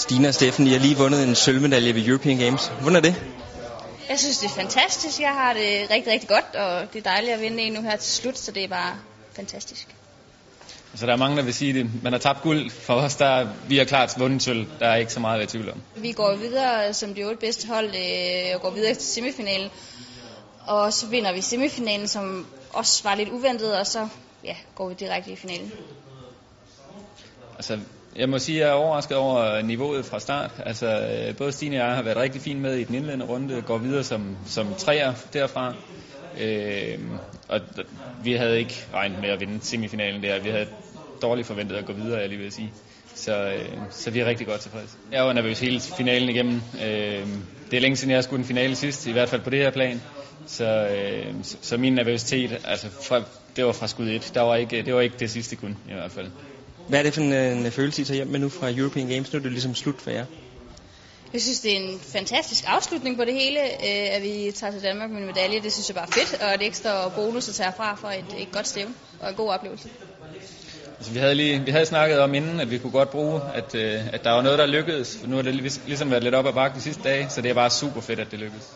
Stina og Steffen, I har lige vundet en sølvmedalje ved European Games. Hvordan er det? Jeg synes, det er fantastisk. Jeg har det rigtig, rigtig godt, og det er dejligt at vinde en nu her til slut, så det er bare fantastisk. Så der er mange, der vil sige det. Man har tabt guld. For os, der vi har klart vundet sølv. Der er ikke så meget at være i tvivl om. Vi går videre som de otte bedste hold, øh, og går videre til semifinalen. Og så vinder vi semifinalen, som også var lidt uventet, og så ja, går vi direkte i finalen. Altså, jeg må sige, at jeg er overrasket over niveauet fra start. Altså, øh, både Stine og jeg har været rigtig fint med i den indledende runde, går videre som, som træer derfra. Øh, og vi havde ikke regnet med at vinde semifinalen der. Vi havde dårligt forventet at gå videre, jeg lige vil sige. Så, øh, så vi er rigtig godt tilfredse. Jeg var nervøs hele finalen igennem. Øh, det er længe siden, jeg har skudt en finale sidst, i hvert fald på det her plan. Så, øh, så, så min nervøsitet, altså fra, det var fra skud 1. Der var ikke, det var ikke det sidste kun, i hvert fald. Hvad er det for en, en følelse, I tager hjem med nu fra European Games? Nu er det ligesom slut for jer. Jeg synes, det er en fantastisk afslutning på det hele, øh, at vi tager til Danmark med en medalje. Det synes jeg bare er fedt, og et ekstra bonus at tage fra for et, et godt stævn og en god oplevelse. Altså, vi, havde lige, vi havde snakket om inden, at vi kunne godt bruge, at, øh, at der var noget, der lykkedes. Nu har det ligesom været lidt op ad bakke de sidste dage, så det er bare super fedt, at det lykkedes.